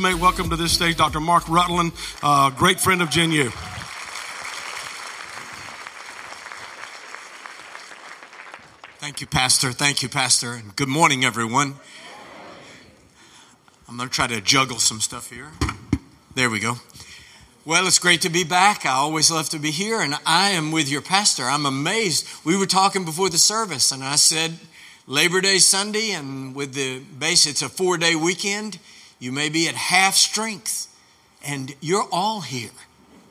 make welcome to this stage Dr. Mark Rutland, uh, great friend of Gen U. Thank you, Pastor. Thank you, Pastor. And good morning, everyone. I'm going to try to juggle some stuff here. There we go. Well, it's great to be back. I always love to be here, and I am with your pastor. I'm amazed. We were talking before the service, and I said Labor Day Sunday, and with the base, it's a four day weekend. You may be at half strength, and you're all here.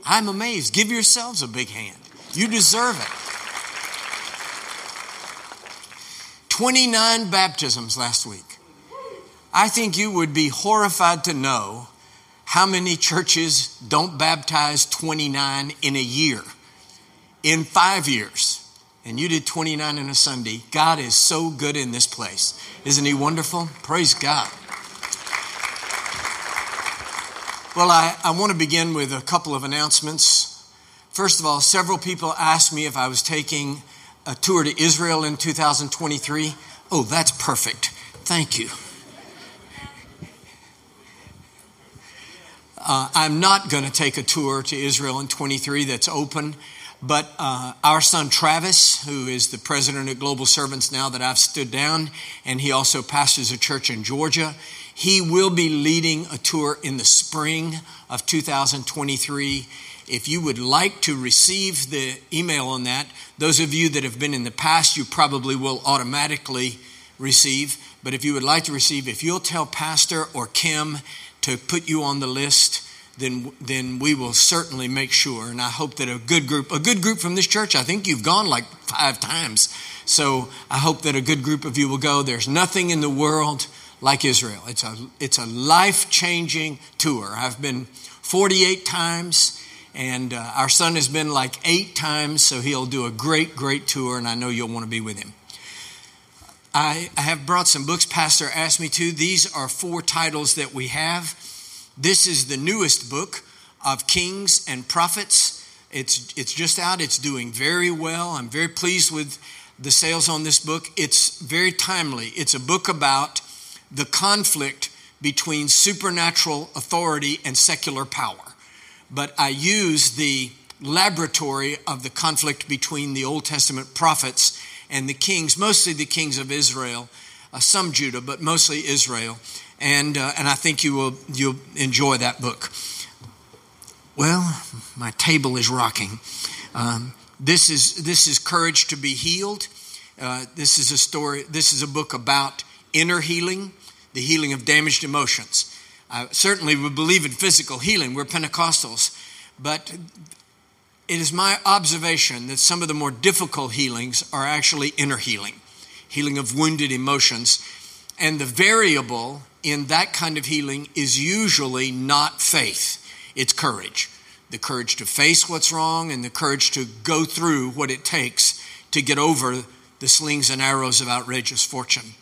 I'm amazed. Give yourselves a big hand. You deserve it. 29 baptisms last week. I think you would be horrified to know how many churches don't baptize 29 in a year, in five years. And you did 29 in a Sunday. God is so good in this place. Isn't He wonderful? Praise God. Well, I, I want to begin with a couple of announcements. First of all, several people asked me if I was taking a tour to Israel in 2023. Oh, that's perfect. Thank you. Uh, I'm not going to take a tour to Israel in 23 that's open, but uh, our son Travis, who is the president of Global Servants now that I've stood down, and he also pastors a church in Georgia, he will be leading a tour in the spring of 2023 if you would like to receive the email on that, those of you that have been in the past, you probably will automatically receive. But if you would like to receive, if you'll tell Pastor or Kim to put you on the list, then then we will certainly make sure. And I hope that a good group, a good group from this church, I think you've gone like five times. So I hope that a good group of you will go. There's nothing in the world like Israel. It's a it's a life changing tour. I've been 48 times. And uh, our son has been like eight times, so he'll do a great, great tour, and I know you'll want to be with him. I, I have brought some books. Pastor asked me to. These are four titles that we have. This is the newest book of Kings and Prophets. It's, it's just out, it's doing very well. I'm very pleased with the sales on this book. It's very timely. It's a book about the conflict between supernatural authority and secular power but I use the laboratory of the conflict between the Old Testament prophets and the kings, mostly the kings of Israel, uh, some Judah, but mostly Israel. And, uh, and I think you will you'll enjoy that book. Well, my table is rocking. Um, this is this is courage to be healed. Uh, this is a story. This is a book about inner healing, the healing of damaged emotions. I certainly we believe in physical healing. We're Pentecostals. But it is my observation that some of the more difficult healings are actually inner healing, healing of wounded emotions. And the variable in that kind of healing is usually not faith, it's courage. The courage to face what's wrong and the courage to go through what it takes to get over the slings and arrows of outrageous fortune.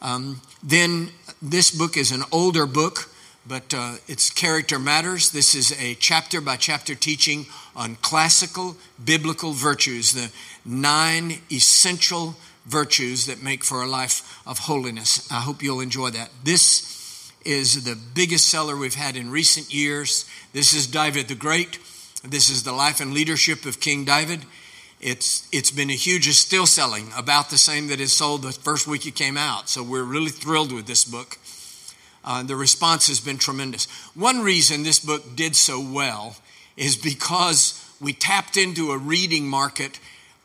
Um, then this book is an older book but uh, its character matters. This is a chapter by chapter teaching on classical biblical virtues, the nine essential virtues that make for a life of holiness. I hope you'll enjoy that. This is the biggest seller we've had in recent years. This is David the Great. This is the life and leadership of King David. It's, it's been a huge, it's still selling about the same that it sold the first week it came out. So we're really thrilled with this book. Uh, the response has been tremendous. One reason this book did so well is because we tapped into a reading market.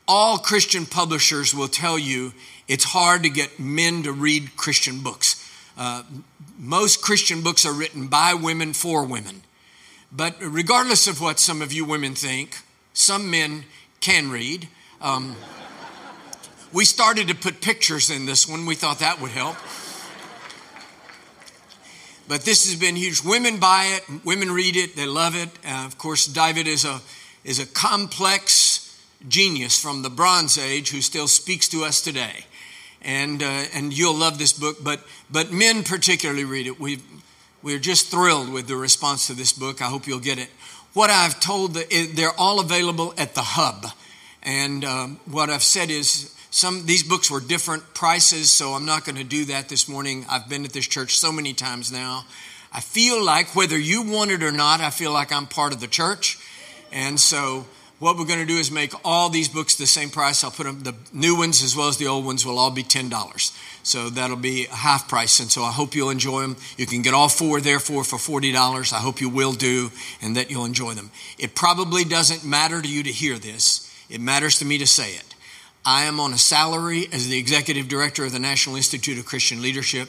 All Christian publishers will tell you it's hard to get men to read Christian books. Uh, most Christian books are written by women for women. But regardless of what some of you women think, some men can read. Um, we started to put pictures in this one. We thought that would help. But this has been huge. Women buy it, women read it, they love it. Uh, of course, David is a, is a complex genius from the Bronze Age who still speaks to us today. And, uh, and you'll love this book, but, but men particularly read it. we we're just thrilled with the response to this book. I hope you'll get it. What I've told, the, they're all available at the hub. And um, what I've said is some these books were different prices, so I'm not going to do that this morning. I've been at this church so many times now. I feel like, whether you want it or not, I feel like I'm part of the church. And so, what we're going to do is make all these books the same price. I'll put them, the new ones as well as the old ones will all be $10. So that'll be half price. And so I hope you'll enjoy them. You can get all four, therefore, for $40. I hope you will do and that you'll enjoy them. It probably doesn't matter to you to hear this, it matters to me to say it. I am on a salary as the executive director of the National Institute of Christian Leadership,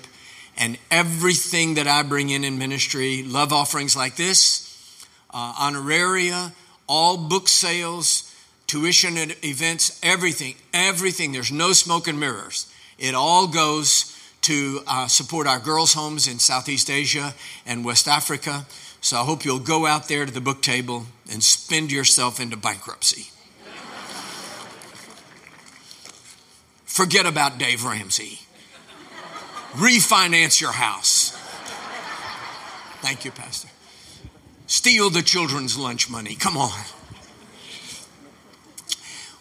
and everything that I bring in in ministry, love offerings like this, uh, honoraria, all book sales, tuition events, everything, everything. There's no smoke and mirrors. It all goes to uh, support our girls' homes in Southeast Asia and West Africa. So I hope you'll go out there to the book table and spend yourself into bankruptcy. Forget about Dave Ramsey. Refinance your house. Thank you, Pastor. Steal the children's lunch money. Come on.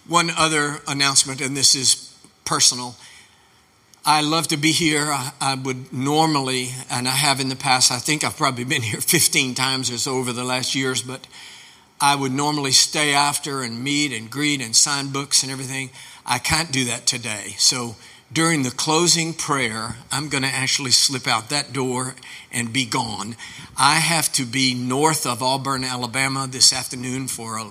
One other announcement, and this is personal. I love to be here. I, would normally, and I have in the past, I think I've probably been here 15 times or so over the last years, but I would normally stay after and meet and greet and sign books and everything. I can't do that today. So during the closing prayer, I'm going to actually slip out that door and be gone. I have to be north of Auburn, Alabama this afternoon for a,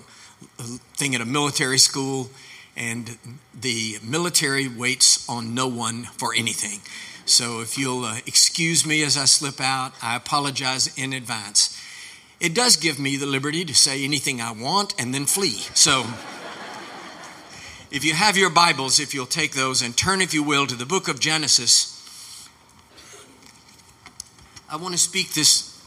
a thing at a military school, and the military waits on no one for anything. So if you'll uh, excuse me as I slip out, I apologize in advance. It does give me the liberty to say anything I want and then flee. So. If you have your Bibles, if you'll take those and turn, if you will, to the book of Genesis, I want to speak this.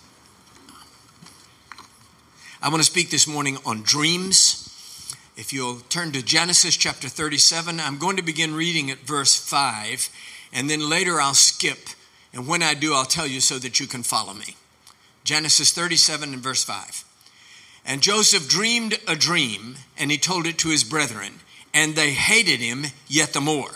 I want to speak this morning on dreams. If you'll turn to Genesis chapter 37, I'm going to begin reading at verse 5, and then later I'll skip. And when I do, I'll tell you so that you can follow me. Genesis 37 and verse 5. And Joseph dreamed a dream, and he told it to his brethren and they hated him yet the more.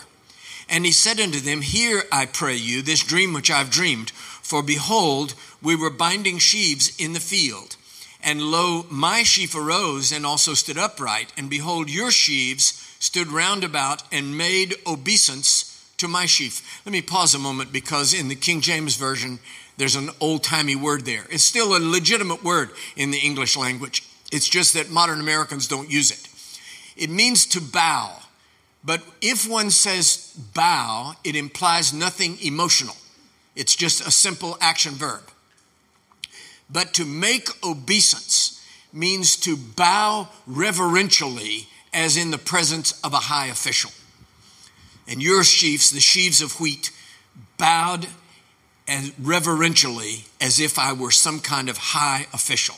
And he said unto them, Hear, I pray you, this dream which I've dreamed. For behold, we were binding sheaves in the field. And lo, my sheaf arose and also stood upright. And behold, your sheaves stood round about and made obeisance to my sheaf. Let me pause a moment because in the King James Version, there's an old timey word there. It's still a legitimate word in the English language. It's just that modern Americans don't use it. It means to bow. But if one says bow, it implies nothing emotional. It's just a simple action verb. But to make obeisance means to bow reverentially as in the presence of a high official. And your sheaves, the sheaves of wheat, bowed as reverentially as if I were some kind of high official.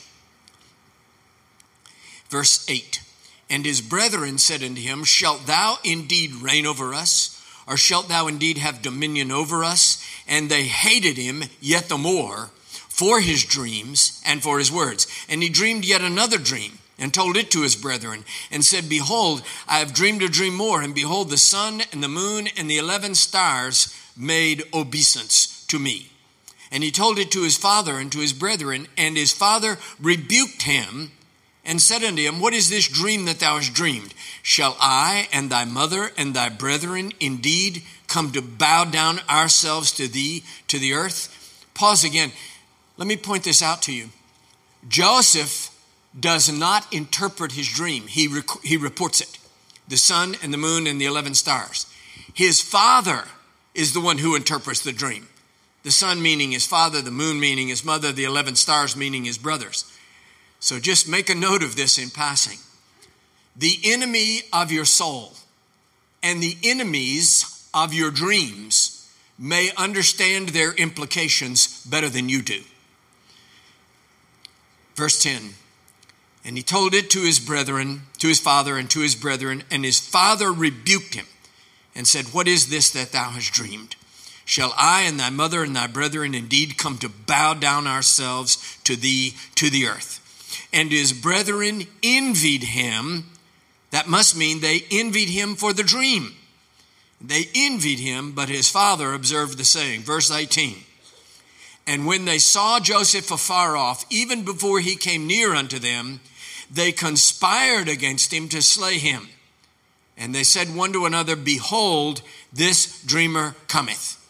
Verse 8 and his brethren said unto him, Shalt thou indeed reign over us? Or shalt thou indeed have dominion over us? And they hated him yet the more for his dreams and for his words. And he dreamed yet another dream and told it to his brethren and said, Behold, I have dreamed a dream more. And behold, the sun and the moon and the eleven stars made obeisance to me. And he told it to his father and to his brethren, and his father rebuked him and said unto him, What is this dream that thou hast dreamed? Shall I and thy mother and thy brethren indeed come to bow down ourselves to thee to the earth? Pause again. Let me point this out to you. Joseph does not interpret his dream, he, rec- he reports it the sun and the moon and the 11 stars. His father is the one who interprets the dream. The sun meaning his father, the moon meaning his mother, the 11 stars meaning his brothers. So just make a note of this in passing. The enemy of your soul and the enemies of your dreams may understand their implications better than you do. Verse 10 And he told it to his brethren, to his father, and to his brethren, and his father rebuked him and said, What is this that thou hast dreamed? Shall I and thy mother and thy brethren indeed come to bow down ourselves to thee to the earth? And his brethren envied him. That must mean they envied him for the dream. They envied him, but his father observed the saying. Verse 18 And when they saw Joseph afar off, even before he came near unto them, they conspired against him to slay him. And they said one to another, Behold, this dreamer cometh.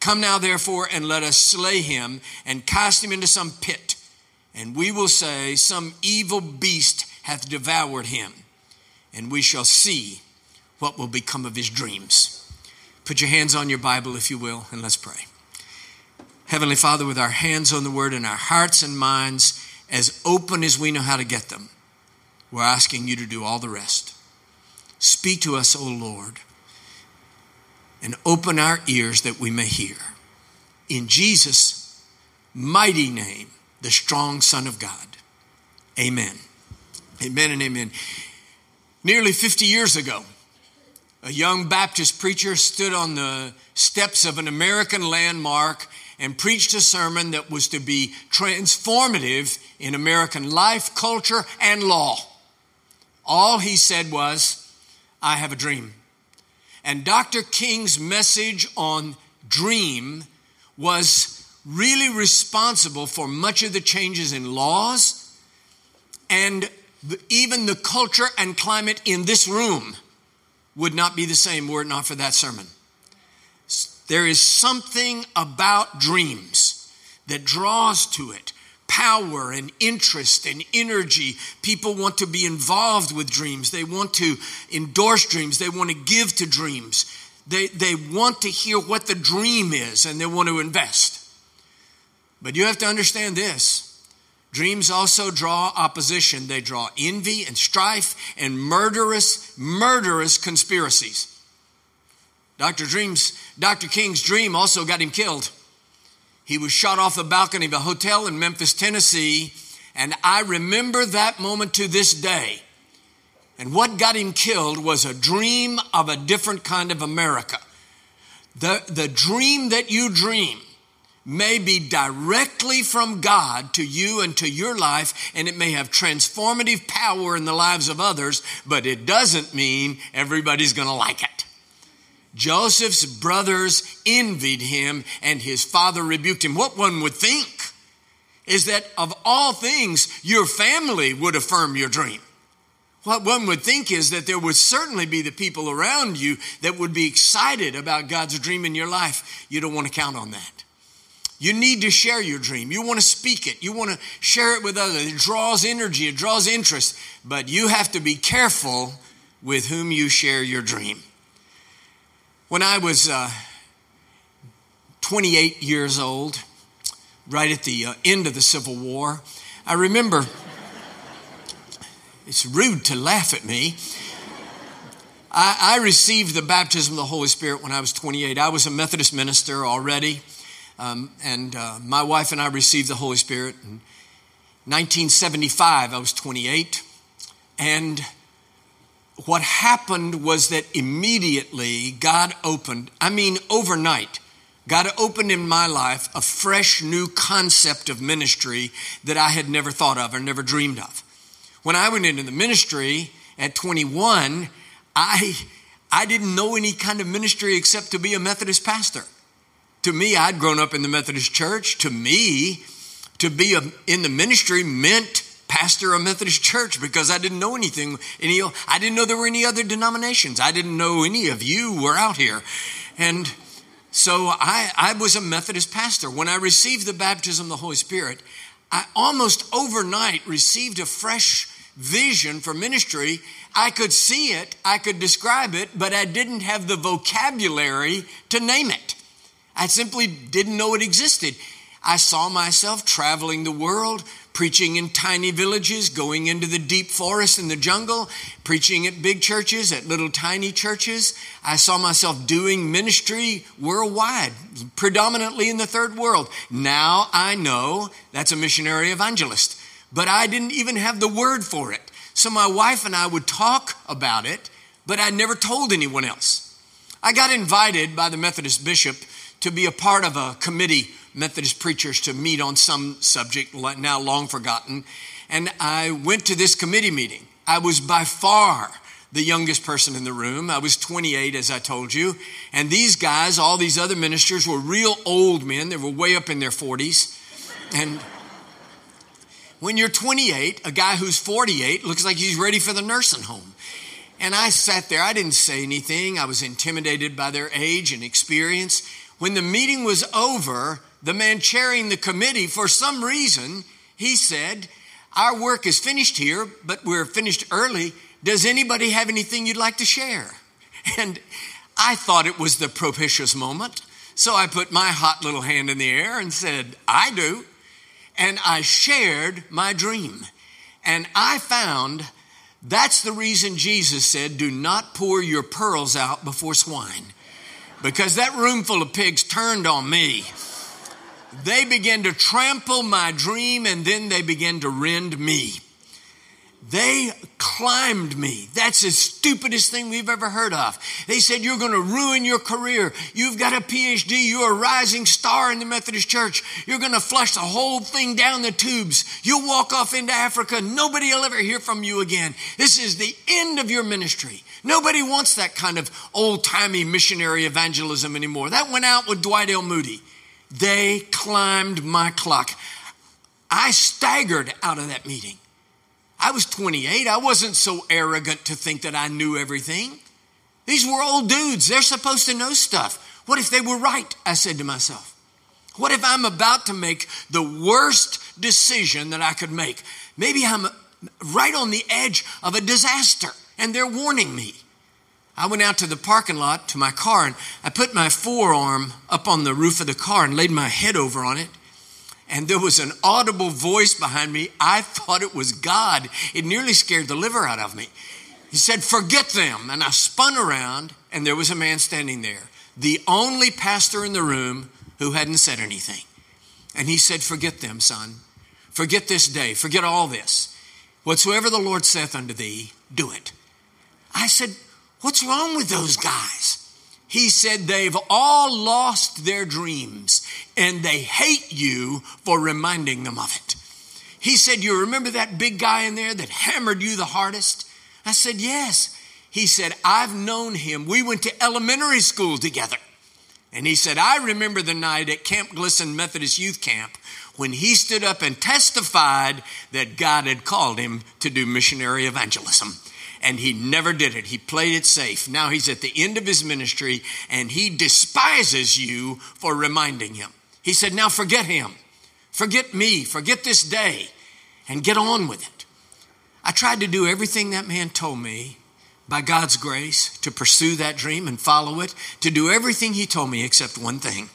Come now, therefore, and let us slay him and cast him into some pit. And we will say, Some evil beast hath devoured him. And we shall see what will become of his dreams. Put your hands on your Bible, if you will, and let's pray. Heavenly Father, with our hands on the word and our hearts and minds as open as we know how to get them, we're asking you to do all the rest. Speak to us, O Lord, and open our ears that we may hear. In Jesus' mighty name, the strong Son of God. Amen. Amen and amen. Nearly 50 years ago, a young Baptist preacher stood on the steps of an American landmark and preached a sermon that was to be transformative in American life, culture, and law. All he said was, I have a dream. And Dr. King's message on dream was really responsible for much of the changes in laws and even the culture and climate in this room would not be the same were it not for that sermon. There is something about dreams that draws to it power and interest and energy. People want to be involved with dreams. They want to endorse dreams. They want to give to dreams. They, they want to hear what the dream is and they want to invest. But you have to understand this dreams also draw opposition, they draw envy and strife and murderous, murderous conspiracies. Dr. Dreams, Dr. King's dream also got him killed. He was shot off the balcony of a hotel in Memphis, Tennessee, and I remember that moment to this day. And what got him killed was a dream of a different kind of America. The, the dream that you dream may be directly from God to you and to your life, and it may have transformative power in the lives of others, but it doesn't mean everybody's going to like it. Joseph's brothers envied him and his father rebuked him. What one would think is that of all things, your family would affirm your dream. What one would think is that there would certainly be the people around you that would be excited about God's dream in your life. You don't want to count on that. You need to share your dream. You want to speak it. You want to share it with others. It draws energy, it draws interest, but you have to be careful with whom you share your dream. When I was uh, 28 years old, right at the uh, end of the Civil War, I remember it's rude to laugh at me. I, I, received the baptism of the Holy Spirit when I was 28. I was a Methodist minister already, um, and uh, my wife and I received the Holy Spirit in 1975. I was 28, and what happened was that immediately God opened, I mean, overnight, God opened in my life a fresh new concept of ministry that I had never thought of or never dreamed of. When I went into the ministry at 21, I, I didn't know any kind of ministry except to be a Methodist pastor. To me, I'd grown up in the Methodist church. To me, to be a, in the ministry meant pastor a Methodist church because I didn't know anything. Any, I didn't know there were any other denominations. I didn't know any of you were out here. And so I, I was a Methodist pastor. When I received the baptism of the Holy Spirit, I almost overnight received a fresh vision for ministry. I could see it, I could describe it, but I didn't have the vocabulary to name it. I simply didn't know it existed. I saw myself traveling the world, preaching in tiny villages, going into the deep forest and the jungle, preaching at big churches, at little tiny churches. I saw myself doing ministry worldwide, predominantly in the third world. Now I know that's a missionary evangelist, but I didn't even have the word for it. So my wife and I would talk about it, but I never told anyone else. I got invited by the Methodist bishop to be a part of a committee Methodist preachers to meet on some subject now long forgotten. And I went to this committee meeting. I was by far the youngest person in the room. I was 28, as I told you. And these guys, all these other ministers, were real old men. They were way up in their 40s. And when you're 28, a guy who's 48 looks like he's ready for the nursing home. And I sat there, I didn't say anything. I was intimidated by their age and experience. When the meeting was over, the man chairing the committee, for some reason, he said, Our work is finished here, but we're finished early. Does anybody have anything you'd like to share? And I thought it was the propitious moment. So I put my hot little hand in the air and said, I do. And I shared my dream. And I found that's the reason Jesus said, Do not pour your pearls out before swine. Because that room full of pigs turned on me. They began to trample my dream and then they began to rend me. They climbed me. That's the stupidest thing we've ever heard of. They said, You're going to ruin your career. You've got a PhD. You're a rising star in the Methodist Church. You're going to flush the whole thing down the tubes. You'll walk off into Africa. Nobody will ever hear from you again. This is the end of your ministry. Nobody wants that kind of old timey missionary evangelism anymore. That went out with Dwight L. Moody. They climbed my clock. I staggered out of that meeting. I was 28. I wasn't so arrogant to think that I knew everything. These were old dudes. They're supposed to know stuff. What if they were right? I said to myself. What if I'm about to make the worst decision that I could make? Maybe I'm right on the edge of a disaster and they're warning me. I went out to the parking lot to my car and I put my forearm up on the roof of the car and laid my head over on it and there was an audible voice behind me. I thought it was God. It nearly scared the liver out of me. He said, Forget them. And I spun around, and there was a man standing there, the only pastor in the room who hadn't said anything. And he said, Forget them, son. Forget this day. Forget all this. Whatsoever the Lord saith unto thee, do it. I said, What's wrong with those guys? He said they've all lost their dreams and they hate you for reminding them of it. He said, You remember that big guy in there that hammered you the hardest? I said, Yes. He said, I've known him. We went to elementary school together. And he said, I remember the night at Camp Glisson Methodist Youth Camp when he stood up and testified that God had called him to do missionary evangelism and he never did it. He played it safe. Now he's at the end of his ministry and he despises you for reminding him. He said, Now forget him, forget me, forget this day, and get on with it. I tried to do everything that man told me by God's grace to pursue that dream and follow it, to do everything he told me except one thing.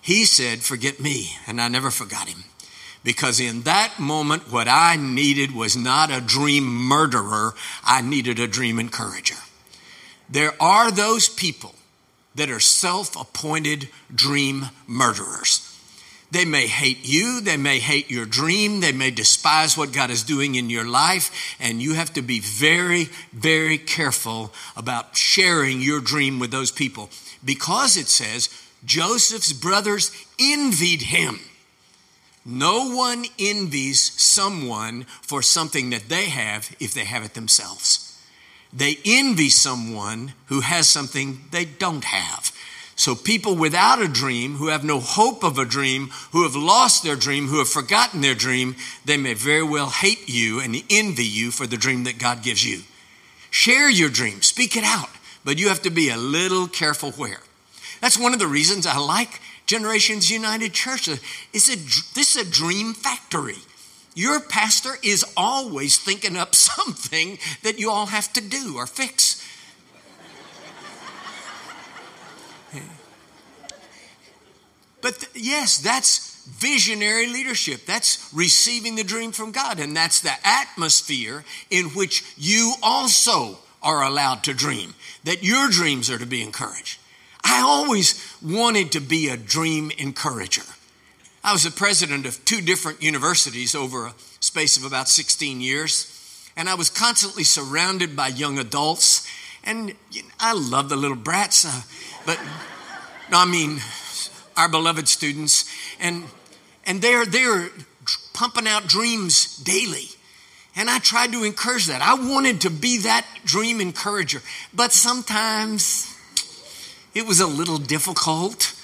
He said, Forget me, and I never forgot him. Because in that moment, what I needed was not a dream murderer, I needed a dream encourager. There are those people that are self appointed dream murderers. They may hate you, they may hate your dream, they may despise what God is doing in your life, and you have to be very, very careful about sharing your dream with those people because it says Joseph's brothers envied him. No one envies someone for something that they have if they have it themselves. They envy someone who has something they don't have. So, people without a dream, who have no hope of a dream, who have lost their dream, who have forgotten their dream, they may very well hate you and envy you for the dream that God gives you. Share your dream, speak it out, but you have to be a little careful where. That's one of the reasons I like Generations United Church. It's a, this is a dream factory. Your pastor is always thinking up something that you all have to do or fix. But th- yes, that's visionary leadership. That's receiving the dream from God. And that's the atmosphere in which you also are allowed to dream, that your dreams are to be encouraged. I always wanted to be a dream encourager. I was the president of two different universities over a space of about 16 years, and I was constantly surrounded by young adults. And you know, I love the little brats, uh, but no, I mean our beloved students, and and they're they're pumping out dreams daily. And I tried to encourage that. I wanted to be that dream encourager. But sometimes it was a little difficult.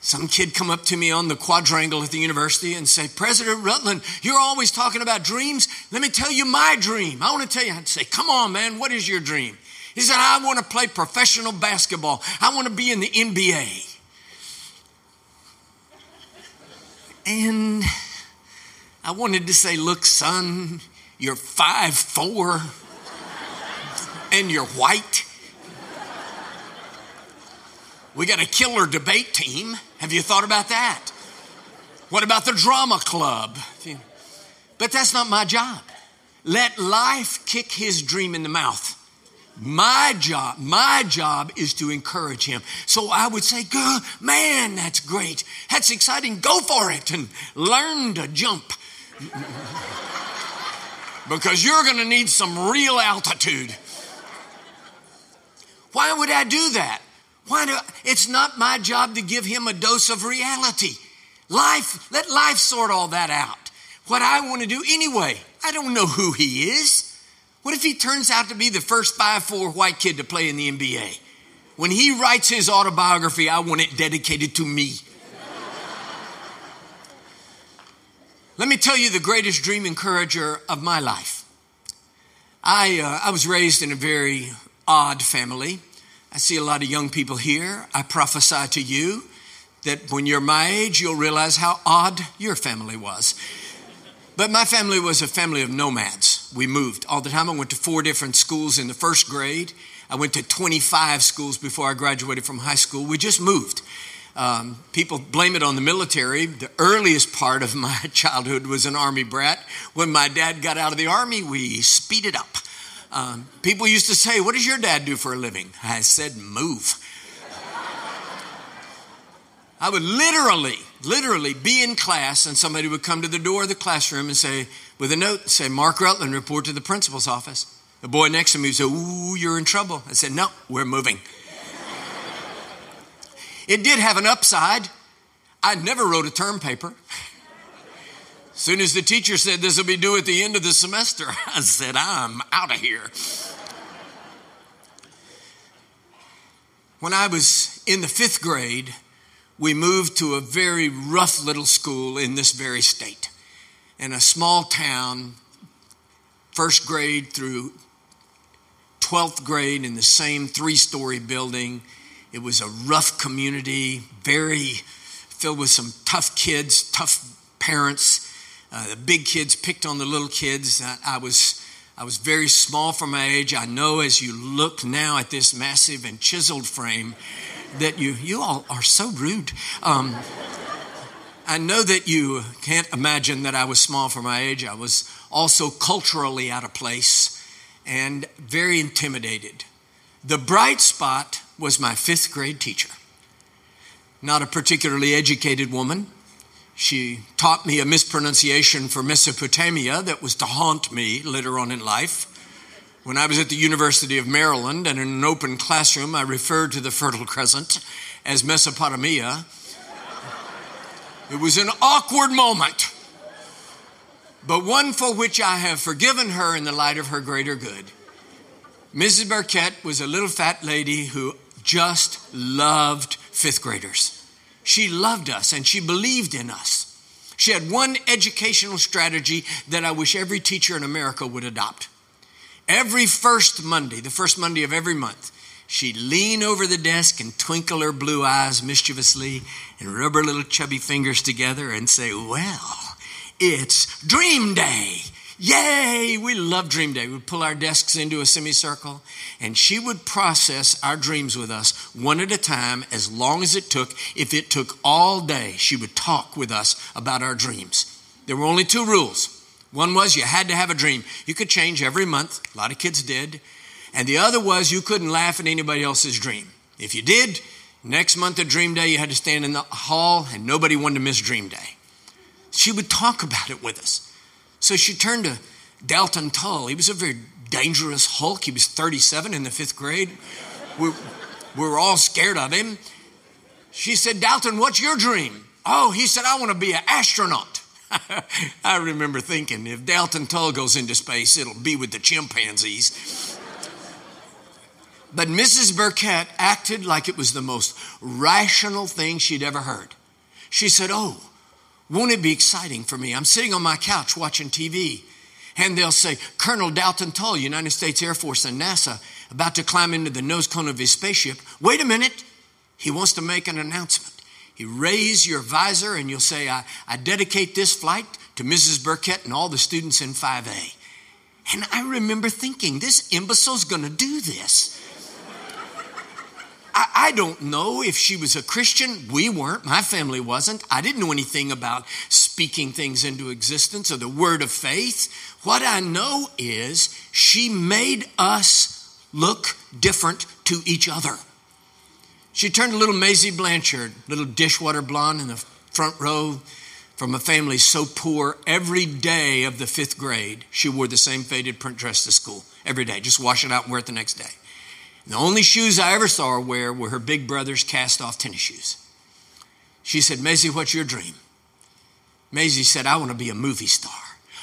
Some kid come up to me on the quadrangle at the university and say, President Rutland, you're always talking about dreams. Let me tell you my dream. I want to tell you. I'd say, come on, man, what is your dream? He said, I want to play professional basketball. I want to be in the NBA. And I wanted to say, look, son, you're five four and you're white. We got a killer debate team. Have you thought about that? What about the drama club? But that's not my job. Let life kick his dream in the mouth. My job, my job is to encourage him. So I would say, "Good man, that's great. That's exciting. Go for it and learn to jump." because you're going to need some real altitude. Why would I do that? Why do I, it's not my job to give him a dose of reality. Life, let life sort all that out. What I want to do anyway, I don't know who he is. What if he turns out to be the first five four white kid to play in the NBA? When he writes his autobiography, I want it dedicated to me. Let me tell you the greatest dream encourager of my life. I, uh, I was raised in a very odd family. I see a lot of young people here. I prophesy to you that when you're my age, you'll realize how odd your family was. But my family was a family of nomads. We moved all the time. I went to four different schools in the first grade. I went to 25 schools before I graduated from high school. We just moved. Um, people blame it on the military. The earliest part of my childhood was an army brat. When my dad got out of the army, we speeded up. Um, people used to say, What does your dad do for a living? I said, Move. I would literally, literally be in class, and somebody would come to the door of the classroom and say, with a note, say, Mark Rutland, report to the principal's office. The boy next to me would say, Ooh, you're in trouble. I said, No, we're moving. It did have an upside. I never wrote a term paper. Soon as the teacher said this will be due at the end of the semester, I said, I'm out of here. When I was in the fifth grade, we moved to a very rough little school in this very state. In a small town, first grade through 12th grade in the same three story building it was a rough community, very filled with some tough kids, tough parents. Uh, the big kids picked on the little kids. I, I, was, I was very small for my age. I know as you look now at this massive and chiseled frame that you, you all are so rude. Um, I know that you can't imagine that I was small for my age. I was also culturally out of place and very intimidated. The bright spot was my fifth grade teacher. Not a particularly educated woman. She taught me a mispronunciation for Mesopotamia that was to haunt me later on in life. When I was at the University of Maryland and in an open classroom, I referred to the Fertile Crescent as Mesopotamia. It was an awkward moment, but one for which I have forgiven her in the light of her greater good. Mrs. Burkett was a little fat lady who just loved fifth graders. She loved us and she believed in us. She had one educational strategy that I wish every teacher in America would adopt. Every first Monday, the first Monday of every month, she'd lean over the desk and twinkle her blue eyes mischievously and rub her little chubby fingers together and say, Well, it's dream day. Yay! We love Dream Day. We'd pull our desks into a semicircle, and she would process our dreams with us one at a time as long as it took. If it took all day, she would talk with us about our dreams. There were only two rules. One was you had to have a dream. You could change every month, a lot of kids did. And the other was you couldn't laugh at anybody else's dream. If you did, next month at Dream Day, you had to stand in the hall, and nobody wanted to miss Dream Day. She would talk about it with us. So she turned to Dalton Tull. He was a very dangerous hulk. He was 37 in the fifth grade. We, we were all scared of him. She said, Dalton, what's your dream? Oh, he said, I want to be an astronaut. I remember thinking if Dalton Tull goes into space, it'll be with the chimpanzees. but Mrs. Burkett acted like it was the most rational thing she'd ever heard. She said, Oh, won't it be exciting for me? I'm sitting on my couch watching TV, and they'll say, Colonel Dalton Tull, United States Air Force and NASA, about to climb into the nose cone of his spaceship. Wait a minute. He wants to make an announcement. You raise your visor and you'll say, I, I dedicate this flight to Mrs. Burkett and all the students in 5A. And I remember thinking, this imbecile's gonna do this. I, I don't know if she was a Christian. We weren't. My family wasn't. I didn't know anything about speaking things into existence or the word of faith. What I know is she made us look different to each other. She turned a little Maisie Blanchard, little dishwater blonde in the front row from a family so poor. Every day of the fifth grade, she wore the same faded print dress to school. Every day, just wash it out and wear it the next day. The only shoes I ever saw her wear were her big brother's cast off tennis shoes. She said, Maisie, what's your dream? Maisie said, I want to be a movie star.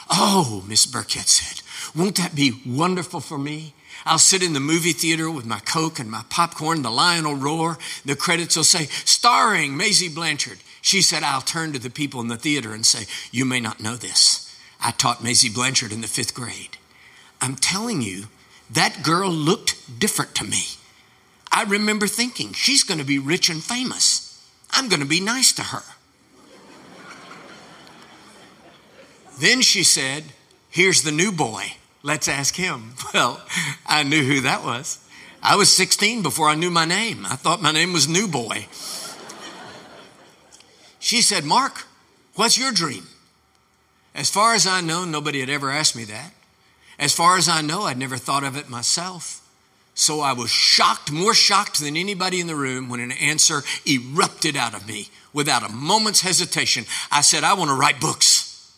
Oh, Miss Burkett said, won't that be wonderful for me? I'll sit in the movie theater with my Coke and my popcorn. The lion will roar. The credits will say, starring Maisie Blanchard. She said, I'll turn to the people in the theater and say, You may not know this. I taught Maisie Blanchard in the fifth grade. I'm telling you, that girl looked different to me. I remember thinking, She's going to be rich and famous. I'm going to be nice to her. then she said, Here's the new boy. Let's ask him. Well, I knew who that was. I was 16 before I knew my name. I thought my name was New Boy. She said, Mark, what's your dream? As far as I know, nobody had ever asked me that. As far as I know, I'd never thought of it myself. So I was shocked, more shocked than anybody in the room, when an answer erupted out of me without a moment's hesitation. I said, I want to write books.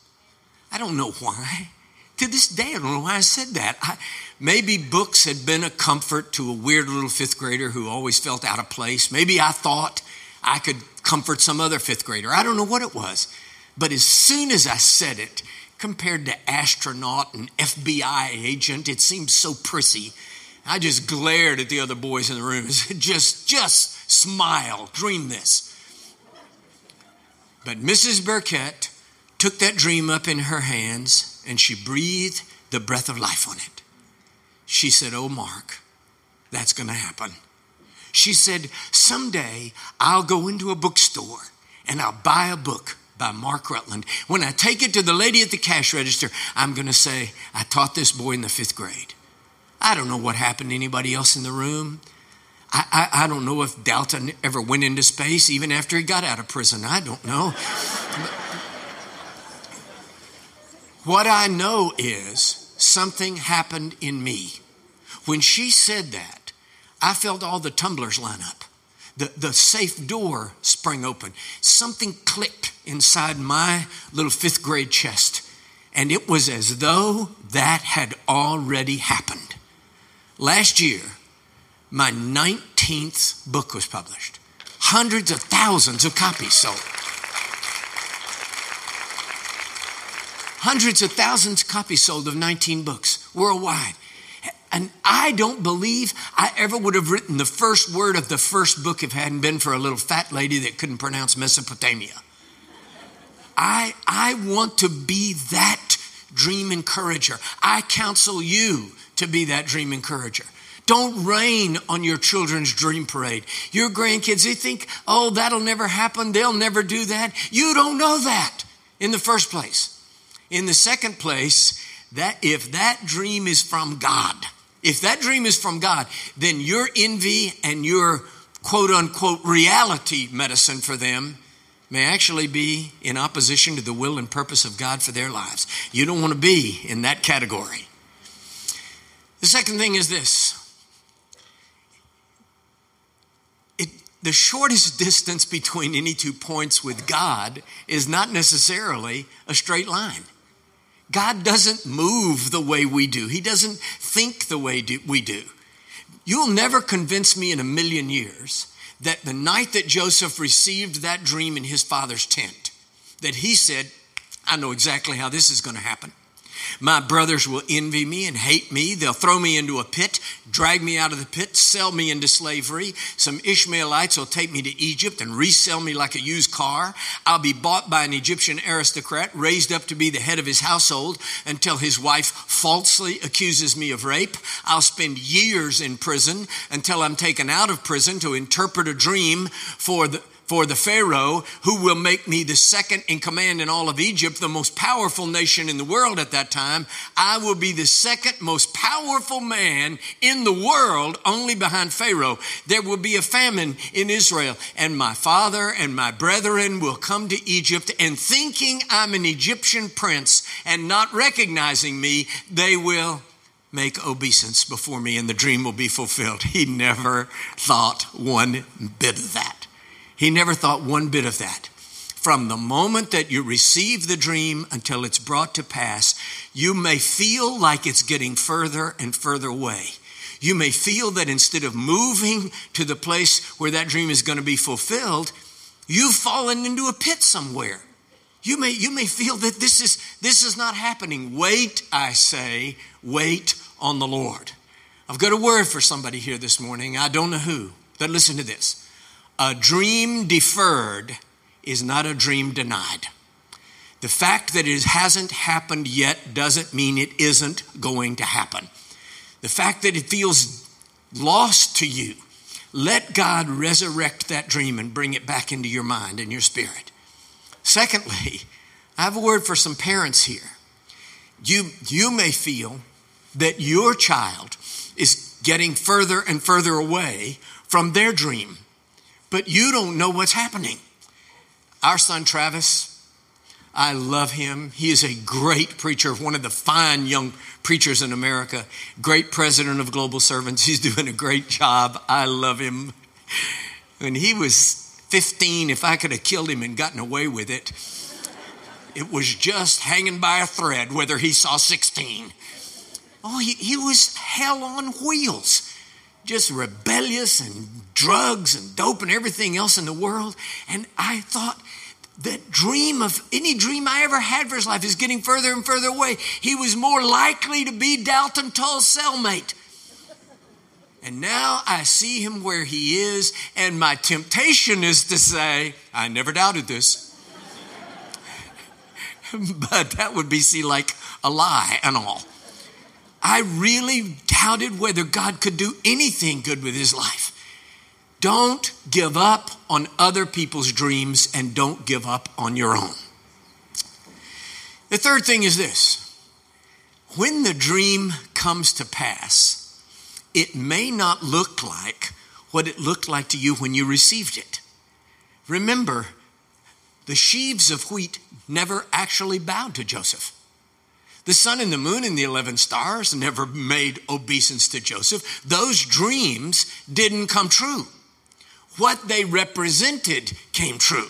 I don't know why. To this day, I don't know why I said that. I, maybe books had been a comfort to a weird little fifth grader who always felt out of place. Maybe I thought I could comfort some other fifth grader. I don't know what it was. But as soon as I said it, compared to astronaut and FBI agent, it seemed so prissy. I just glared at the other boys in the room. just, just smile, dream this. But Mrs. Burkett took that dream up in her hands and she breathed the breath of life on it. She said, Oh, Mark, that's going to happen. She said, Someday I'll go into a bookstore and I'll buy a book by Mark Rutland. When I take it to the lady at the cash register, I'm going to say, I taught this boy in the fifth grade. I don't know what happened to anybody else in the room. I, I, I don't know if Dalton ever went into space even after he got out of prison. I don't know. What I know is something happened in me. When she said that, I felt all the tumblers line up. The, the safe door sprang open. Something clicked inside my little fifth grade chest. And it was as though that had already happened. Last year, my 19th book was published. Hundreds of thousands of copies sold. Hundreds of thousands of copies sold of 19 books worldwide. And I don't believe I ever would have written the first word of the first book if it hadn't been for a little fat lady that couldn't pronounce Mesopotamia. I, I want to be that dream encourager. I counsel you to be that dream encourager. Don't rain on your children's dream parade. Your grandkids, they think, oh, that'll never happen. They'll never do that. You don't know that in the first place. In the second place, that if that dream is from God, if that dream is from God, then your envy and your quote unquote reality medicine for them may actually be in opposition to the will and purpose of God for their lives. You don't want to be in that category. The second thing is this it, the shortest distance between any two points with God is not necessarily a straight line. God doesn't move the way we do, He doesn't think the way we do. You'll never convince me in a million years that the night that Joseph received that dream in his father's tent, that he said, I know exactly how this is going to happen. My brothers will envy me and hate me. They'll throw me into a pit, drag me out of the pit, sell me into slavery. Some Ishmaelites will take me to Egypt and resell me like a used car. I'll be bought by an Egyptian aristocrat, raised up to be the head of his household until his wife falsely accuses me of rape. I'll spend years in prison until I'm taken out of prison to interpret a dream for the for the Pharaoh who will make me the second in command in all of Egypt, the most powerful nation in the world at that time. I will be the second most powerful man in the world, only behind Pharaoh. There will be a famine in Israel, and my father and my brethren will come to Egypt, and thinking I'm an Egyptian prince and not recognizing me, they will make obeisance before me, and the dream will be fulfilled. He never thought one bit of that. He never thought one bit of that. From the moment that you receive the dream until it's brought to pass, you may feel like it's getting further and further away. You may feel that instead of moving to the place where that dream is going to be fulfilled, you've fallen into a pit somewhere. You may, you may feel that this is, this is not happening. Wait, I say, wait on the Lord. I've got a word for somebody here this morning. I don't know who, but listen to this. A dream deferred is not a dream denied. The fact that it hasn't happened yet doesn't mean it isn't going to happen. The fact that it feels lost to you, let God resurrect that dream and bring it back into your mind and your spirit. Secondly, I have a word for some parents here. You, you may feel that your child is getting further and further away from their dream but you don't know what's happening. Our son Travis, I love him. He is a great preacher, one of the fine young preachers in America, great president of Global Servants. He's doing a great job. I love him. When he was 15, if I could have killed him and gotten away with it, it was just hanging by a thread whether he saw 16. Oh, he, he was hell on wheels just rebellious and drugs and dope and everything else in the world. And I thought, that dream of any dream I ever had for his life is getting further and further away. He was more likely to be Dalton Tull's cellmate. And now I see him where he is, and my temptation is to say, I never doubted this. but that would be, see, like a lie and all. I really doubted whether God could do anything good with his life. Don't give up on other people's dreams and don't give up on your own. The third thing is this when the dream comes to pass, it may not look like what it looked like to you when you received it. Remember, the sheaves of wheat never actually bowed to Joseph. The sun and the moon and the 11 stars never made obeisance to Joseph. Those dreams didn't come true. What they represented came true.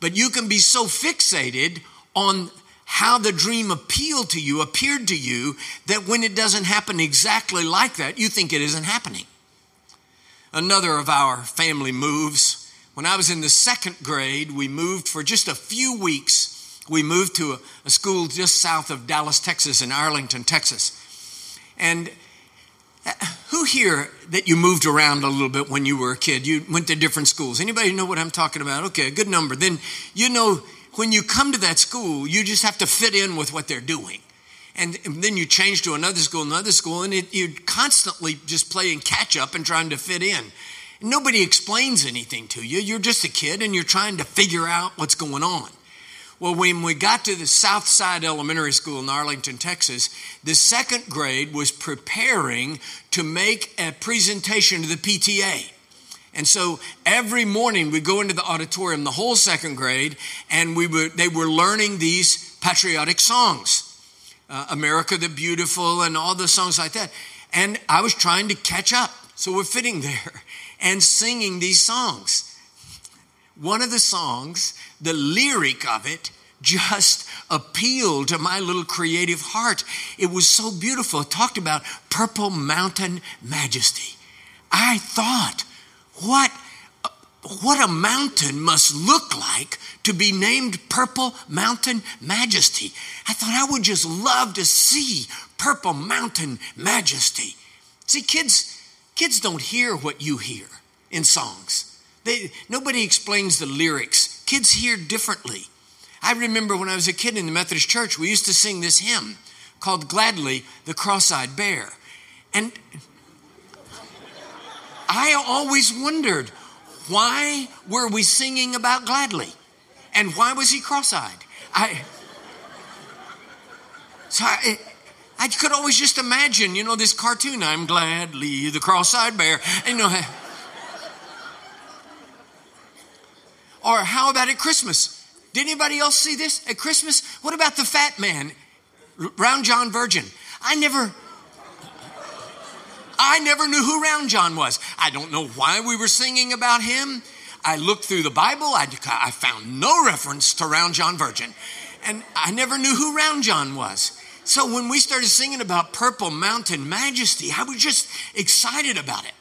But you can be so fixated on how the dream appealed to you, appeared to you, that when it doesn't happen exactly like that, you think it isn't happening. Another of our family moves, when I was in the second grade, we moved for just a few weeks we moved to a, a school just south of Dallas, Texas, in Arlington, Texas. And who here that you moved around a little bit when you were a kid? You went to different schools. Anybody know what I'm talking about? Okay, a good number. Then you know when you come to that school, you just have to fit in with what they're doing. And, then you change to another school, another school, and it, you're constantly just playing catch up and trying to fit in. Nobody explains anything to you. You're just a kid and you're trying to figure out what's going on. Well, when we got to the Southside Elementary School in Arlington, Texas, the second grade was preparing to make a presentation to the PTA. And so every morning we go into the auditorium, the whole second grade, and we were, they were learning these patriotic songs uh, America the Beautiful, and all the songs like that. And I was trying to catch up. So we're fitting there and singing these songs. One of the songs the lyric of it just appealed to my little creative heart. It was so beautiful. It talked about purple mountain majesty. I thought, what, what a mountain must look like to be named Purple Mountain Majesty. I thought I would just love to see Purple Mountain Majesty. See, kids, kids don't hear what you hear in songs. They, nobody explains the lyrics. Kids hear differently. I remember when I was a kid in the Methodist church, we used to sing this hymn called Gladly, the Cross Eyed Bear. And I always wondered why were we singing about Gladly? And why was he cross eyed? I, so I, I could always just imagine, you know, this cartoon, I'm gladly the cross eyed bear. And, You know, or how about at Christmas? Did anybody else see this at Christmas? What about the fat man, Round John Virgin? I never, I never knew who Round John was. I don't know why we were singing about him. I looked through the Bible, I, I found no reference to Round John Virgin. And I never knew who Round John was. So when we started singing about Purple Mountain Majesty, I was just excited about it.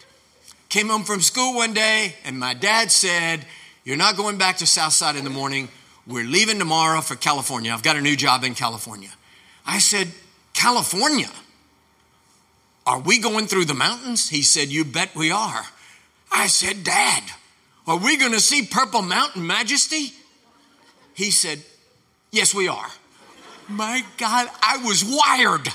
Came home from school one day, and my dad said, You're not going back to Southside in the morning. We're leaving tomorrow for California. I've got a new job in California. I said, California? Are we going through the mountains? He said, You bet we are. I said, Dad, are we going to see Purple Mountain Majesty? He said, Yes, we are. My God, I was wired.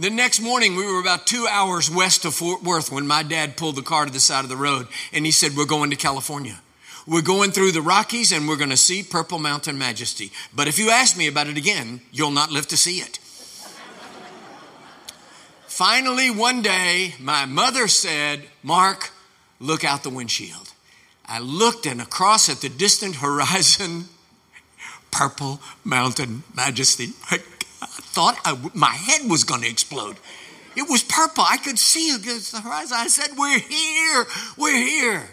The next morning, we were about two hours west of Fort Worth when my dad pulled the car to the side of the road and he said, We're going to California. We're going through the Rockies and we're going to see Purple Mountain Majesty. But if you ask me about it again, you'll not live to see it. Finally, one day, my mother said, Mark, look out the windshield. I looked and across at the distant horizon, purple mountain majesty. Thought I, my head was going to explode. It was purple. I could see against the horizon. I said, We're here. We're here.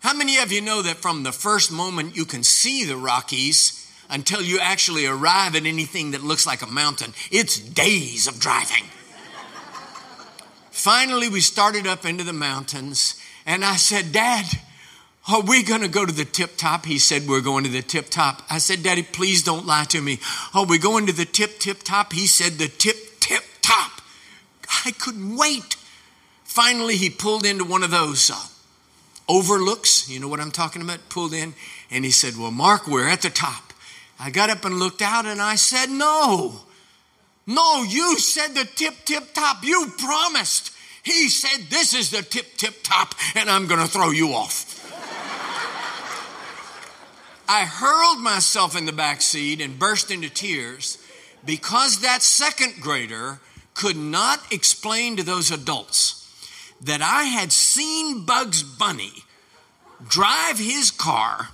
How many of you know that from the first moment you can see the Rockies until you actually arrive at anything that looks like a mountain? It's days of driving. Finally, we started up into the mountains, and I said, Dad, are we going to go to the tip top? He said, We're going to the tip top. I said, Daddy, please don't lie to me. Are we going to the tip, tip top? He said, The tip, tip top. I couldn't wait. Finally, he pulled into one of those uh, overlooks. You know what I'm talking about? Pulled in, and he said, Well, Mark, we're at the top. I got up and looked out, and I said, No. No, you said the tip, tip top. You promised. He said, This is the tip, tip top, and I'm going to throw you off. I hurled myself in the back seat and burst into tears because that second grader could not explain to those adults that I had seen Bugs Bunny drive his car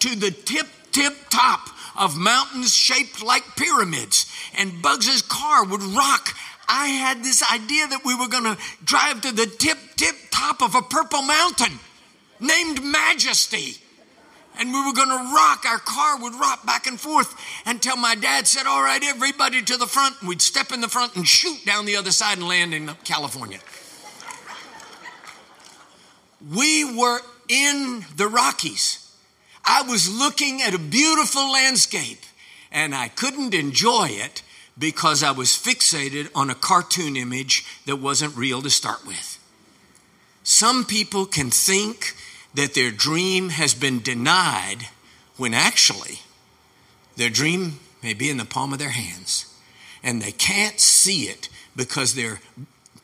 to the tip, tip top of mountains shaped like pyramids, and Bugs's car would rock. I had this idea that we were going to drive to the tip, tip top of a purple mountain named Majesty. And we were going to rock, our car would rock back and forth until my dad said, All right, everybody to the front. And we'd step in the front and shoot down the other side and land in California. we were in the Rockies. I was looking at a beautiful landscape and I couldn't enjoy it because I was fixated on a cartoon image that wasn't real to start with. Some people can think that their dream has been denied when actually their dream may be in the palm of their hands and they can't see it because they're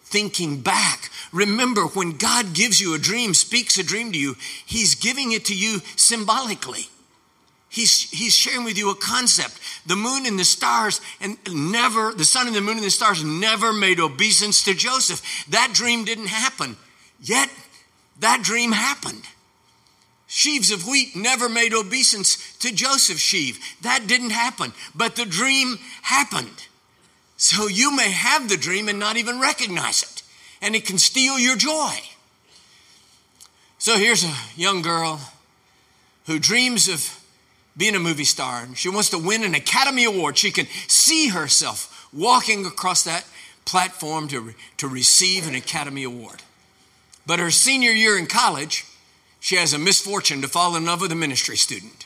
thinking back. Remember, when God gives you a dream, speaks a dream to you, He's giving it to you symbolically. He's, he's sharing with you a concept. The moon and the stars, and never, the sun and the moon and the stars never made obeisance to Joseph. That dream didn't happen. Yet, that dream happened. Sheaves of wheat never made obeisance to Joseph's sheaf. That didn't happen. But the dream happened. So you may have the dream and not even recognize it, and it can steal your joy. So here's a young girl who dreams of being a movie star, and she wants to win an Academy Award. She can see herself walking across that platform to, to receive an Academy Award. But her senior year in college, she has a misfortune to fall in love with a ministry student.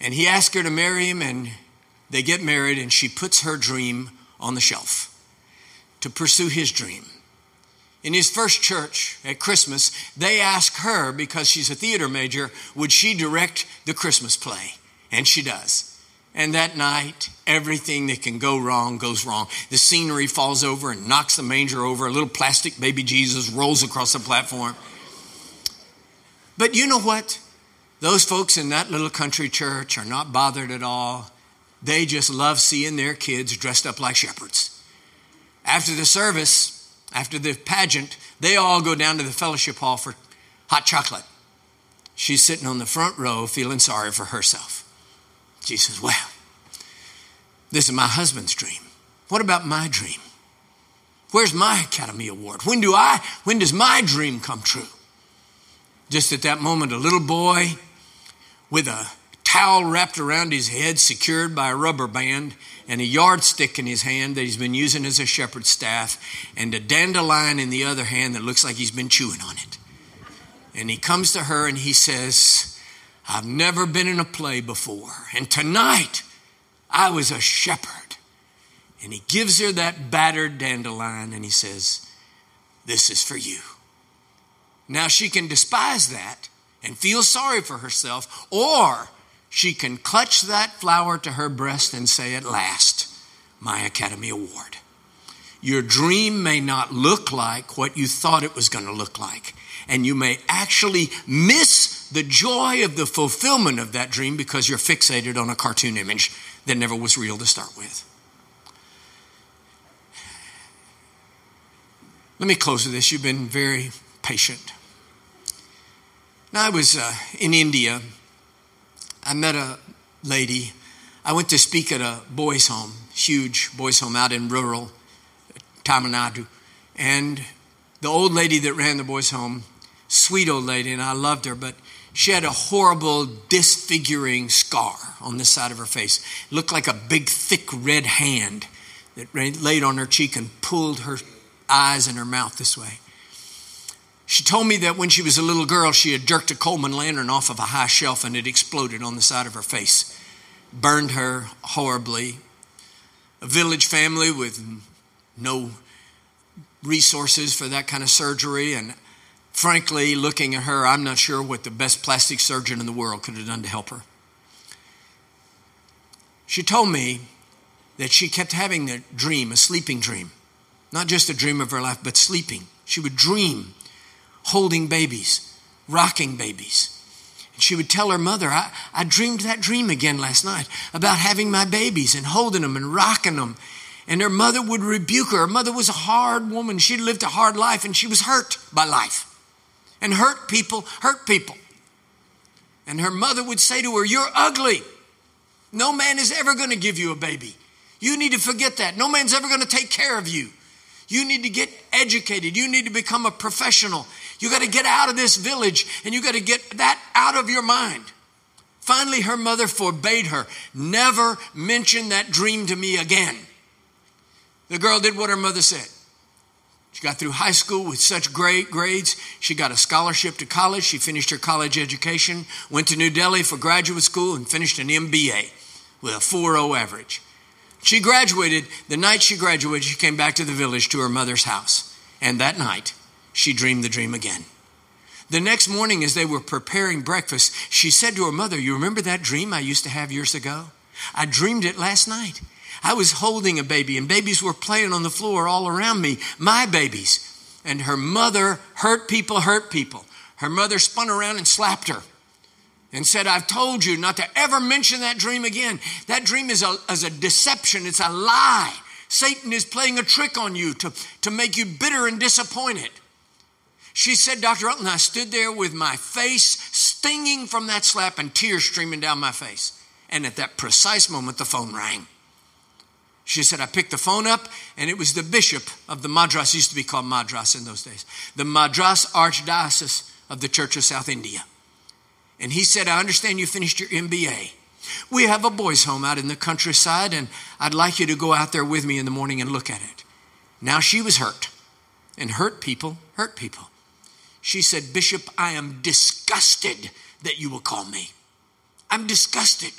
And he asks her to marry him, and they get married, and she puts her dream on the shelf to pursue his dream. In his first church at Christmas, they ask her, because she's a theater major, would she direct the Christmas play? And she does. And that night, everything that can go wrong goes wrong. The scenery falls over and knocks the manger over. A little plastic baby Jesus rolls across the platform. But you know what? Those folks in that little country church are not bothered at all. They just love seeing their kids dressed up like shepherds. After the service, after the pageant, they all go down to the fellowship hall for hot chocolate. She's sitting on the front row feeling sorry for herself. She says, Well, this is my husband's dream. What about my dream? Where's my Academy Award? When do I, when does my dream come true? Just at that moment, a little boy with a towel wrapped around his head, secured by a rubber band, and a yardstick in his hand that he's been using as a shepherd's staff, and a dandelion in the other hand that looks like he's been chewing on it. And he comes to her and he says, I've never been in a play before. And tonight, I was a shepherd. And he gives her that battered dandelion and he says, This is for you. Now she can despise that and feel sorry for herself, or she can clutch that flower to her breast and say, At last, my Academy Award. Your dream may not look like what you thought it was going to look like, and you may actually miss the joy of the fulfillment of that dream because you're fixated on a cartoon image that never was real to start with. Let me close with this. You've been very patient. Now, I was uh, in India. I met a lady. I went to speak at a boys' home, huge boys' home out in rural Tamil Nadu. And the old lady that ran the boys' home, sweet old lady, and I loved her, but she had a horrible disfiguring scar on this side of her face. It looked like a big, thick red hand that laid on her cheek and pulled her eyes and her mouth this way. She told me that when she was a little girl, she had jerked a Coleman lantern off of a high shelf and it exploded on the side of her face, burned her horribly. A village family with no resources for that kind of surgery, and frankly, looking at her, I'm not sure what the best plastic surgeon in the world could have done to help her. She told me that she kept having a dream, a sleeping dream, not just a dream of her life, but sleeping. She would dream holding babies, rocking babies. And she would tell her mother, I, I dreamed that dream again last night about having my babies and holding them and rocking them. And her mother would rebuke her. Her mother was a hard woman. She'd lived a hard life and she was hurt by life and hurt people hurt people. And her mother would say to her, You're ugly. No man is ever going to give you a baby. You need to forget that. No man's ever going to take care of you. You need to get educated. You need to become a professional. You got to get out of this village and you got to get that out of your mind. Finally, her mother forbade her, never mention that dream to me again. The girl did what her mother said. She got through high school with such great grades. She got a scholarship to college. She finished her college education, went to New Delhi for graduate school, and finished an MBA with a 4.0 average. She graduated. The night she graduated, she came back to the village to her mother's house. And that night, she dreamed the dream again. The next morning, as they were preparing breakfast, she said to her mother, You remember that dream I used to have years ago? I dreamed it last night. I was holding a baby, and babies were playing on the floor all around me, my babies. And her mother hurt people, hurt people. Her mother spun around and slapped her and said, I've told you not to ever mention that dream again. That dream is a, is a deception, it's a lie. Satan is playing a trick on you to, to make you bitter and disappointed. She said, Dr. Rutland, I stood there with my face stinging from that slap and tears streaming down my face. And at that precise moment, the phone rang. She said, I picked the phone up, and it was the bishop of the Madras, used to be called Madras in those days, the Madras Archdiocese of the Church of South India. And he said, I understand you finished your MBA. We have a boys' home out in the countryside, and I'd like you to go out there with me in the morning and look at it. Now she was hurt, and hurt people hurt people. She said, Bishop, I am disgusted that you will call me. I'm disgusted.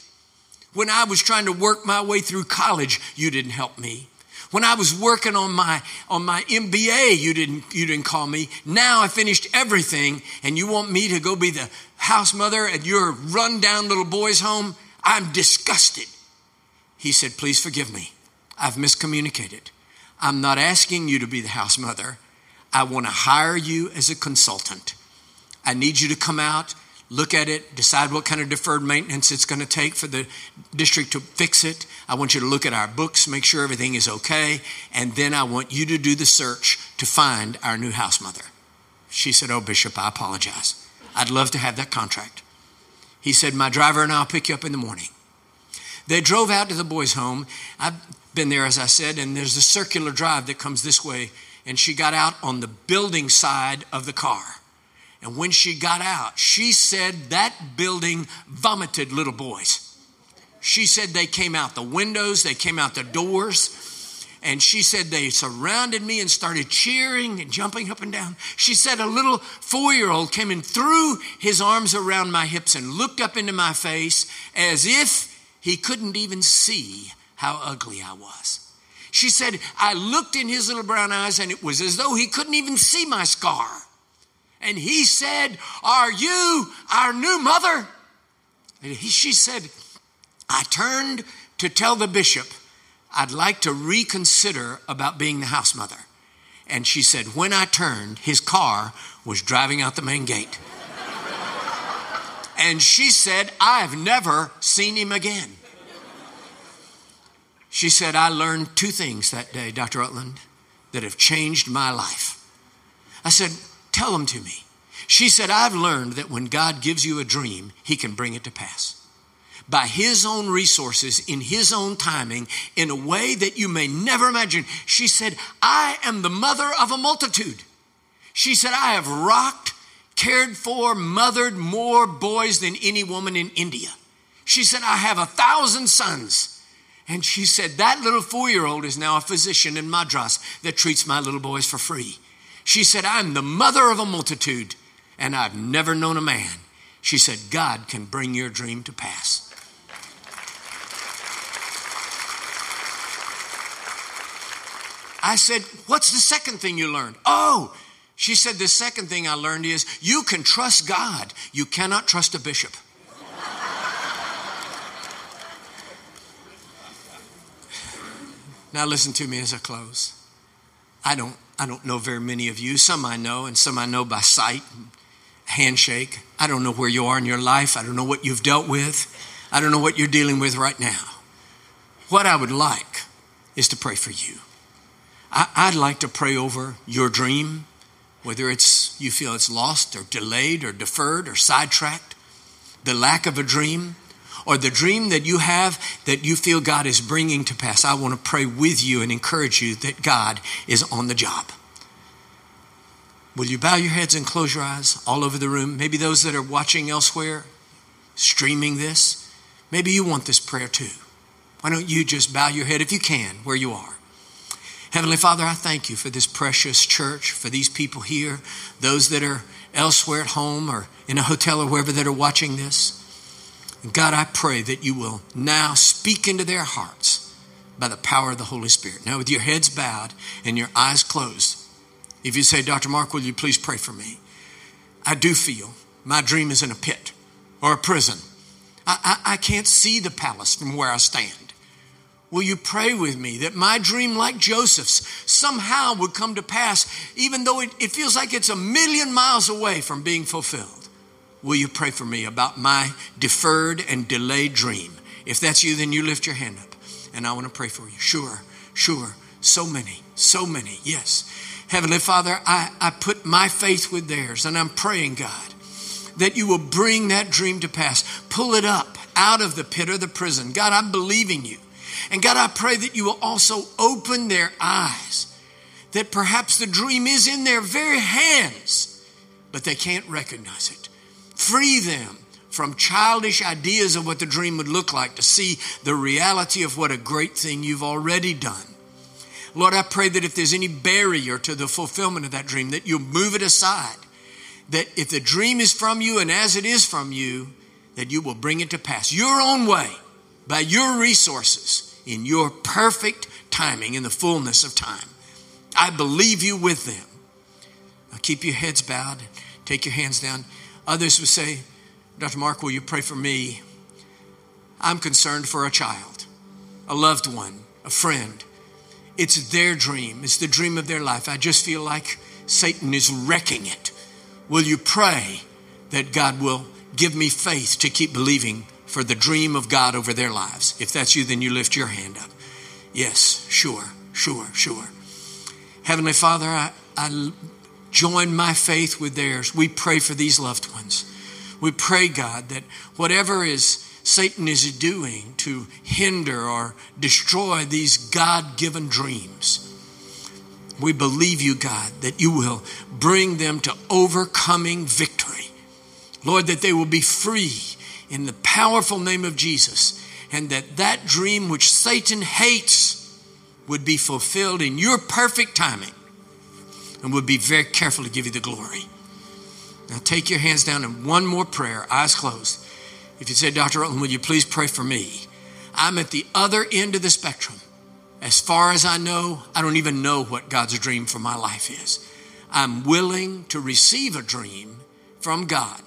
When I was trying to work my way through college, you didn't help me. When I was working on my on my MBA, you didn't you didn't call me. Now I finished everything and you want me to go be the house mother at your rundown little boy's home? I'm disgusted. He said, "Please forgive me. I've miscommunicated. I'm not asking you to be the house mother. I want to hire you as a consultant. I need you to come out look at it, decide what kind of deferred maintenance it's going to take for the district to fix it. I want you to look at our books, make sure everything is okay, and then I want you to do the search to find our new house mother. She said, Oh, Bishop, I apologize. I'd love to have that contract. He said, My driver and I'll pick you up in the morning. They drove out to the boys' home. I've been there, as I said, and there's a circular drive that comes this way, and she got out on the building side of the car. And when she got out, she said that building vomited little boys. She said they came out the windows, they came out the doors. And she said they surrounded me and started cheering and jumping up and down. She said a little four year old came and threw his arms around my hips and looked up into my face as if he couldn't even see how ugly I was. She said, I looked in his little brown eyes and it was as though he couldn't even see my scar. And he said, Are you our new mother? And he, she said, I turned to tell the bishop I'd like to reconsider about being the house mother. And she said, When I turned, his car was driving out the main gate. and she said, I've never seen him again. She said, I learned two things that day, Dr. Rutland, that have changed my life. I said, Tell them to me. She said, I've learned that when God gives you a dream, He can bring it to pass by His own resources, in His own timing, in a way that you may never imagine. She said, I am the mother of a multitude. She said, I have rocked, cared for, mothered more boys than any woman in India. She said, I have a thousand sons. And she said, That little four year old is now a physician in Madras that treats my little boys for free. She said, I'm the mother of a multitude, and I've never known a man. She said, God can bring your dream to pass. I said, What's the second thing you learned? Oh, she said, The second thing I learned is you can trust God, you cannot trust a bishop. Now, listen to me as I close. I don't I don't know very many of you. Some I know, and some I know by sight, handshake. I don't know where you are in your life. I don't know what you've dealt with. I don't know what you're dealing with right now. What I would like is to pray for you. I, would like to pray over your dream, whether it's you feel it's lost or delayed or deferred or sidetracked, the lack of a dream or the dream that you have that you feel God is bringing to pass, I want to pray with you and encourage you that God is on the job. Will you bow your heads and close your eyes all over the room? Maybe those that are watching elsewhere, streaming this, maybe you want this prayer too. Why don't you just bow your head if you can where you are? Heavenly Father, I thank you for this precious church, for these people here, those that are elsewhere at home or in a hotel or wherever that are watching this. God, I pray that you will now speak into their hearts by the power of the Holy Spirit. Now, with your heads bowed and your eyes closed, if you say, Dr. Mark, will you please pray for me? I do feel my dream is in a pit or a prison. I, I, I can't see the palace from where I stand. Will you pray with me that my dream, like Joseph's, somehow would come to pass, even though it, it feels like it's a million miles away from being fulfilled? Will you pray for me about my deferred and delayed dream? If that's you, then you lift your hand up and I want to pray for you. Sure, sure. So many, so many. Yes. Heavenly Father, I, I put my faith with theirs and I'm praying, God, that you will bring that dream to pass. Pull it up out of the pit or the prison. God, I'm believing you. And God, I pray that you will also open their eyes, that perhaps the dream is in their very hands, but they can't recognize it. Free them from childish ideas of what the dream would look like to see the reality of what a great thing you've already done. Lord, I pray that if there's any barrier to the fulfillment of that dream, that you'll move it aside. that if the dream is from you and as it is from you, that you will bring it to pass your own way, by your resources, in your perfect timing, in the fullness of time. I believe you with them. Now keep your heads bowed, take your hands down. Others would say, Dr. Mark, will you pray for me? I'm concerned for a child, a loved one, a friend. It's their dream, it's the dream of their life. I just feel like Satan is wrecking it. Will you pray that God will give me faith to keep believing for the dream of God over their lives? If that's you, then you lift your hand up. Yes, sure, sure, sure. Heavenly Father, I, I join my faith with theirs. We pray for these loved ones. We pray, God, that whatever is Satan is doing to hinder or destroy these God given dreams, we believe you, God, that you will bring them to overcoming victory. Lord, that they will be free in the powerful name of Jesus, and that that dream which Satan hates would be fulfilled in your perfect timing and would be very careful to give you the glory. Now take your hands down and one more prayer, eyes closed. If you say, Dr. Rutland, will you please pray for me? I'm at the other end of the spectrum. As far as I know, I don't even know what God's dream for my life is. I'm willing to receive a dream from God.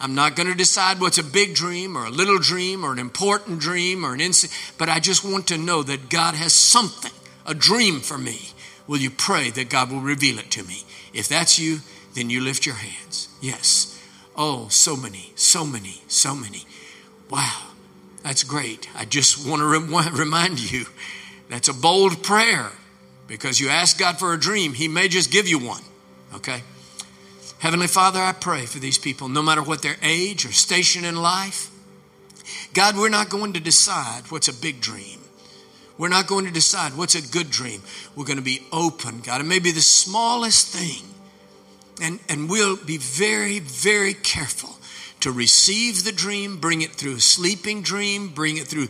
I'm not going to decide what's a big dream or a little dream or an important dream or an instant, but I just want to know that God has something, a dream for me. Will you pray that God will reveal it to me? If that's you, then you lift your hands. Yes. Oh, so many, so many, so many. Wow, that's great. I just want to remind you that's a bold prayer because you ask God for a dream, He may just give you one. Okay? Heavenly Father, I pray for these people, no matter what their age or station in life. God, we're not going to decide what's a big dream. We're not going to decide what's a good dream. We're going to be open, God. It may be the smallest thing. And, and we'll be very, very careful to receive the dream, bring it through a sleeping dream, bring it through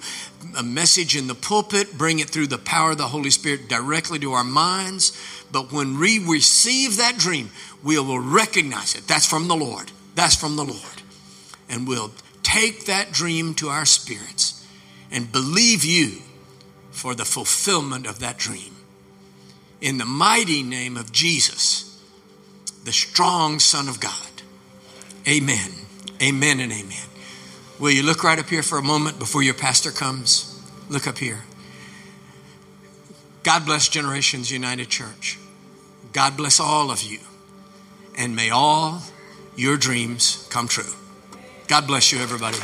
a message in the pulpit, bring it through the power of the Holy Spirit directly to our minds. But when we receive that dream, we will recognize it. That's from the Lord. That's from the Lord. And we'll take that dream to our spirits and believe you for the fulfillment of that dream. In the mighty name of Jesus, the strong Son of God. Amen. Amen and amen. Will you look right up here for a moment before your pastor comes? Look up here. God bless Generations United Church. God bless all of you. And may all your dreams come true. God bless you, everybody.